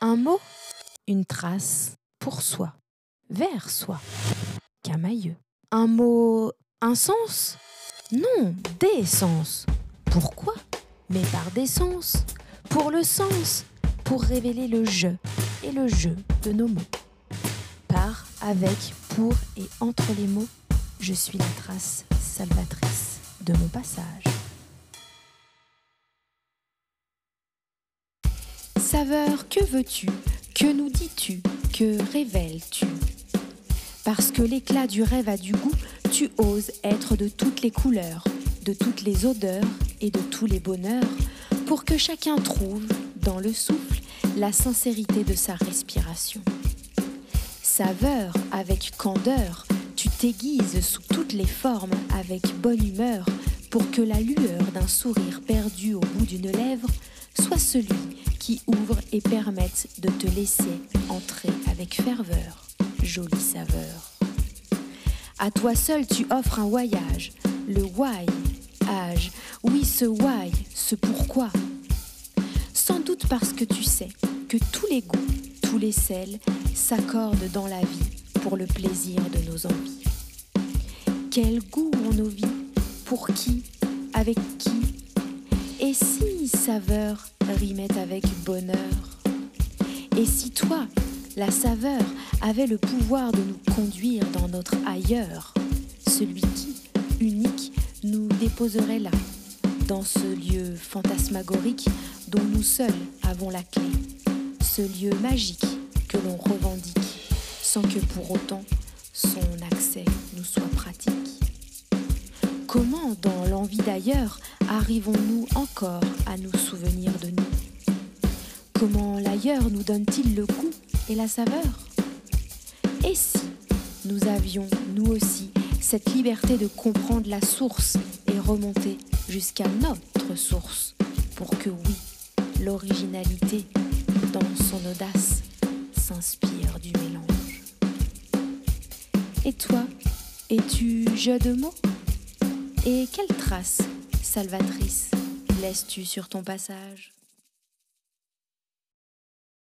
Un mot, une trace pour soi, vers soi, camailleux. Un mot, un sens? Non, des sens. Pourquoi? Mais par des sens, pour le sens, pour révéler le je et le jeu de nos mots. Par, avec, pour et entre les mots, je suis la trace salvatrice de mon passage. Saveur, que veux-tu Que nous dis-tu Que révèles-tu Parce que l'éclat du rêve a du goût, tu oses être de toutes les couleurs, de toutes les odeurs et de tous les bonheurs, pour que chacun trouve, dans le souffle, la sincérité de sa respiration. Saveur avec candeur, tu t'aiguises sous toutes les formes avec bonne humeur pour que la lueur d'un sourire perdu au bout d'une lèvre soit celui qui ouvre et permette de te laisser entrer avec ferveur, jolie saveur. À toi seul tu offres un voyage, le why, âge, oui ce why, ce pourquoi. Sans doute parce que tu sais que tous les goûts, tous les sels s'accordent dans la vie pour le plaisir de nos envies. Quel goût ont nos vies Pour qui Avec qui Et si saveur rimait avec bonheur Et si toi, la saveur, avait le pouvoir de nous conduire dans notre ailleurs Celui qui, unique, nous déposerait là, dans ce lieu fantasmagorique dont nous seuls avons la clé, ce lieu magique que l'on revendique sans que pour autant son accès nous soit pratique. Comment, dans l'envie d'ailleurs, arrivons-nous encore à nous souvenir de nous? Comment l'ailleurs nous donne-t-il le goût et la saveur? Et si nous avions, nous aussi, cette liberté de comprendre la source et remonter jusqu'à notre source, pour que oui, l'originalité, dans son audace, s'inspire du mélange? Et toi, es-tu jeu de mots? Et quelle trace salvatrice laisses-tu sur ton passage?